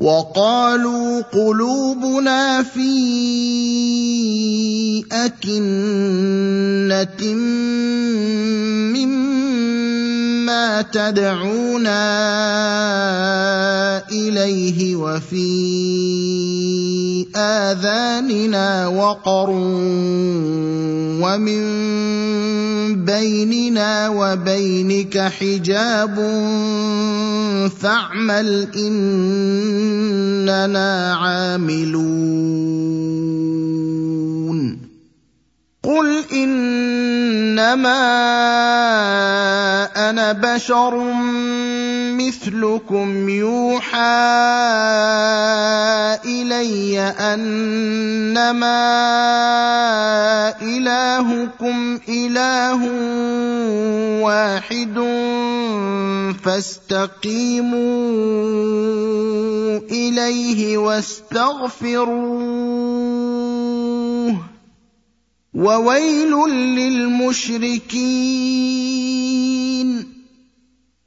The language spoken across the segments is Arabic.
وقالوا قلوبنا في أكنة مما تدعونا إليه وفي آذاننا وقر ومن بيننا وبينك حجاب فاعمل إننا عاملون. قل إنما بشر مثلكم يوحى إلي أنما إلهكم إله واحد فاستقيموا إليه واستغفروه وويل للمشركين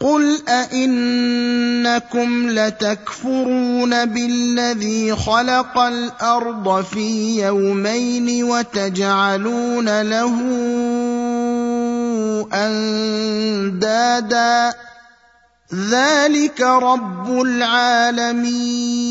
قل ائنكم لتكفرون بالذي خلق الأرض في يومين وتجعلون له اندادا ذلك رب العالمين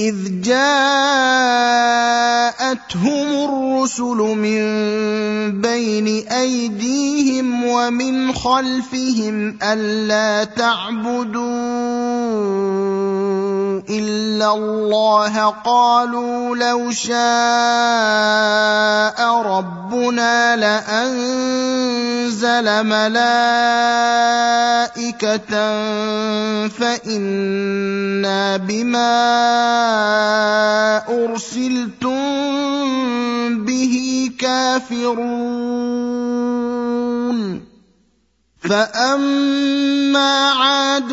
إذ جاءتهم الرسل من بين أيديهم ومن خلفهم ألا تعبدوا إلا الله قالوا لو شاء ربنا لأنزل ملائكة فإنا بما أرسلتم به كافرون فأما عاد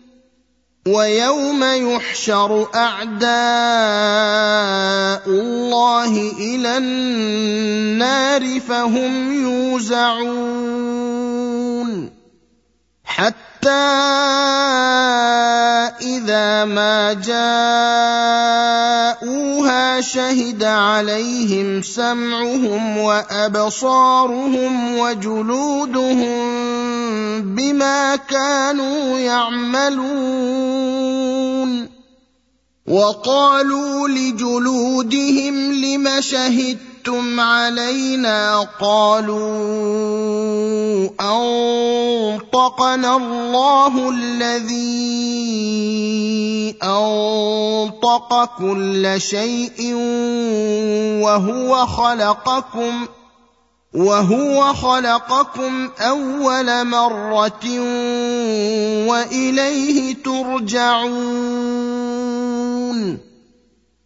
ويوم يحشر أعداء الله إلى النار فهم يوزعون. حتى إذا ما جاءوها شهد عليهم سمعهم وأبصارهم وجلودهم بما كانوا يعملون وقالوا لجلودهم لم شهدتم علينا قالوا أنطقنا الله الذي أنطق كل شيء وهو خلقكم وهو خلقكم أول مرة وإليه ترجعون.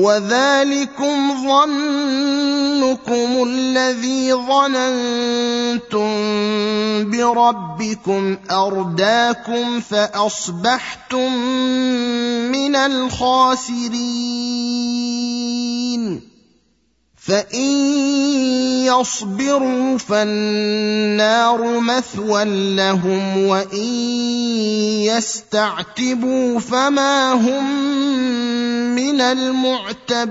وذلكم ظنكم الذي ظننتم بربكم أرداكم فأصبحتم من الخاسرين. فان يصبروا فالنار مثوى لهم وان يستعتبوا فما هم من المعتبين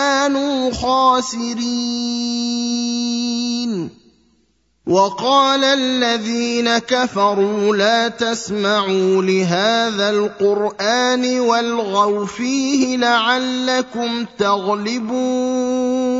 كانوا خاسرين. وقال الذين كفروا لا تسمعوا لهذا القرآن والغوا فيه لعلكم تغلبون.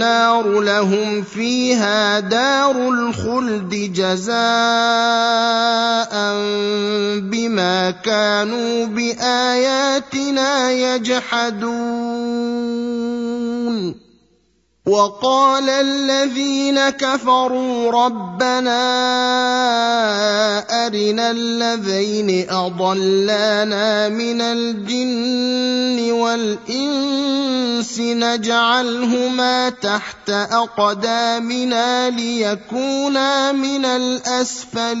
النار لهم فيها دار الخلد جزاء بما كانوا بآياتنا يجحدون. وقال الذين كفروا ربنا أرنا الذين أضلانا من الجن والإنس نجعلهما تحت أقدامنا ليكونا من الأسفلين.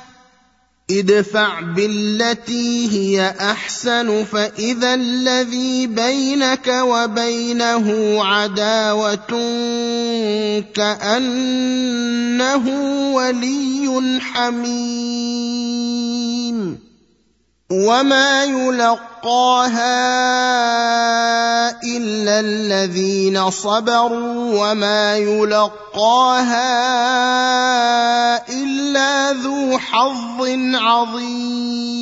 ادفع بالتي هي أحسن فإذا الذي بينك وبينه عداوة كأنه ولي حميم وما يلقاها الا الذين صبروا وما يلقاها الا ذو حظ عظيم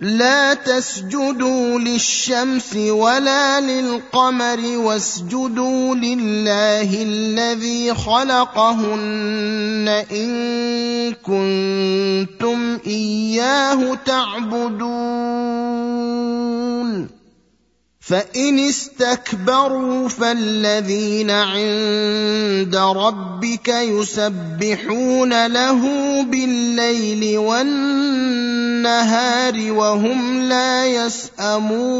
لا تسجدوا للشمس ولا للقمر واسجدوا لله الذي خلقهن إن كنتم إياه تعبدون. فإن استكبروا فالذين عند ربك يسبحون له بالليل والنهار وهم لا يسأمون.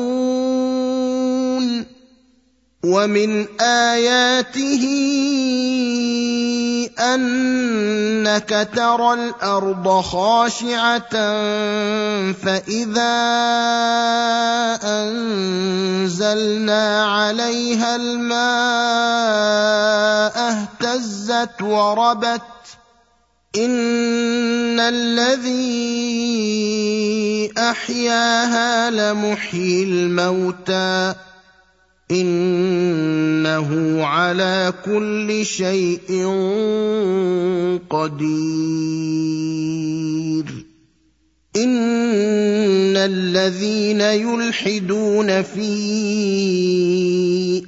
ومن آياته أنك ترى الأرض خاشعة فإذا أنزلنا عليها الماء اهتزت وربت إن الذي أحياها لمحيي الموتى إنه على كل شيء قدير. إن الذين يلحدون في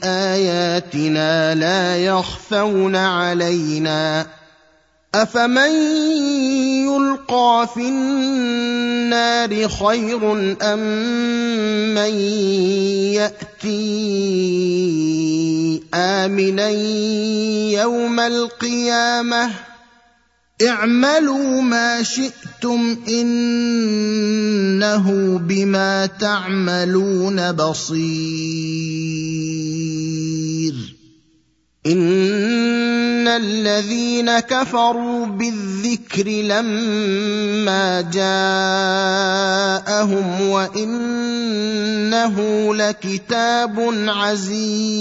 آياتنا لا يخفون علينا افمن يلقى في النار خير ام من ياتي امنا يوم القيامه اعملوا ما شئتم انه بما تعملون بصير ان الذين كفروا بالذكر لما جاءهم وانه لكتاب عزيز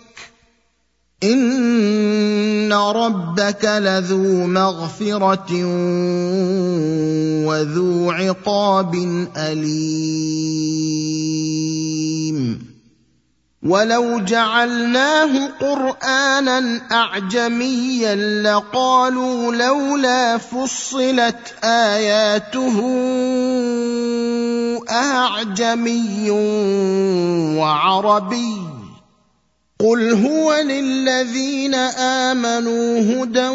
ان ربك لذو مغفره وذو عقاب اليم ولو جعلناه قرانا اعجميا لقالوا لولا فصلت اياته اعجمي وعربي قل هو للذين امنوا هدى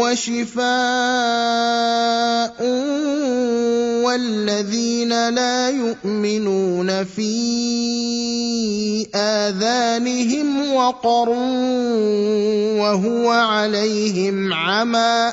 وشفاء والذين لا يؤمنون في اذانهم وقر وهو عليهم عمى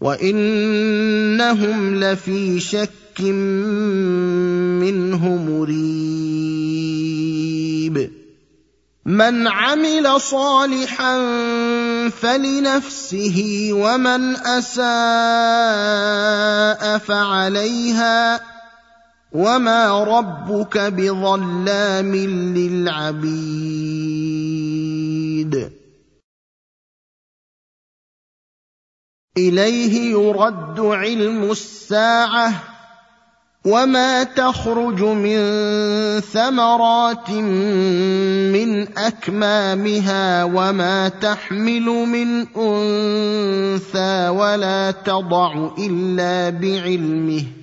وانهم لفي شك منه مريب من عمل صالحا فلنفسه ومن اساء فعليها وما ربك بظلام للعبيد إليه يرد علم الساعة وما تخرج من ثمرات من أكمامها وما تحمل من أنثى ولا تضع إلا بعلمه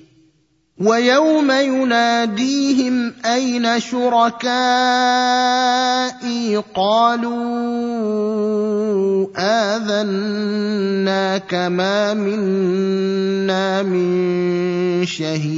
ويوم يناديهم أين شركائي قالوا آذناك ما منا من شهيد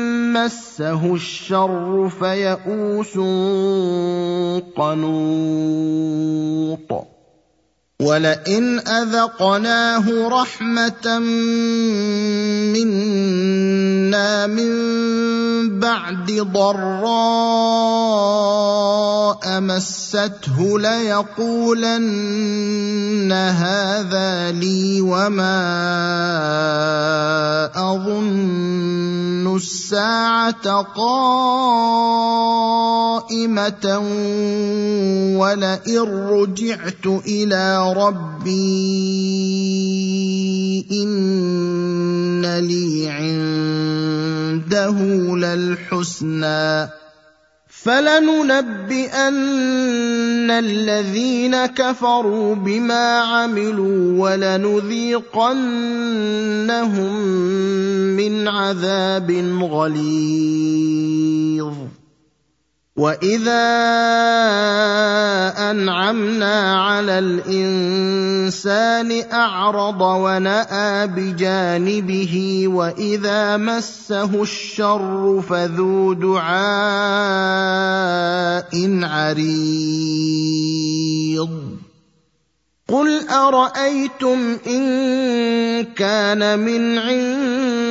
مسه الشر فيئوس قنوط. ولئن أذقناه رحمة منا من بعد ضراء مسته ليقولن هذا لي وما اظن الساعة قائمه ولئن رجعت إلى ربي عنده للحسنى. فلننبئن الذين كفروا بما عملوا ولنذيقنهم من عذاب غليظ. واذا انعمنا على الانسان اعرض وناى بجانبه واذا مسه الشر فذو دعاء عريض قل ارايتم ان كان من عند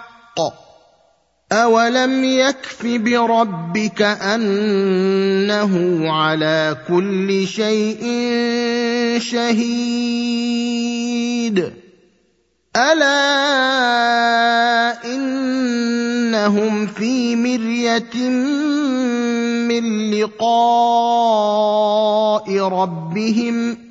الحق. اولم يكف بربك انه على كل شيء شهيد. الا انهم في مريه من لقاء ربهم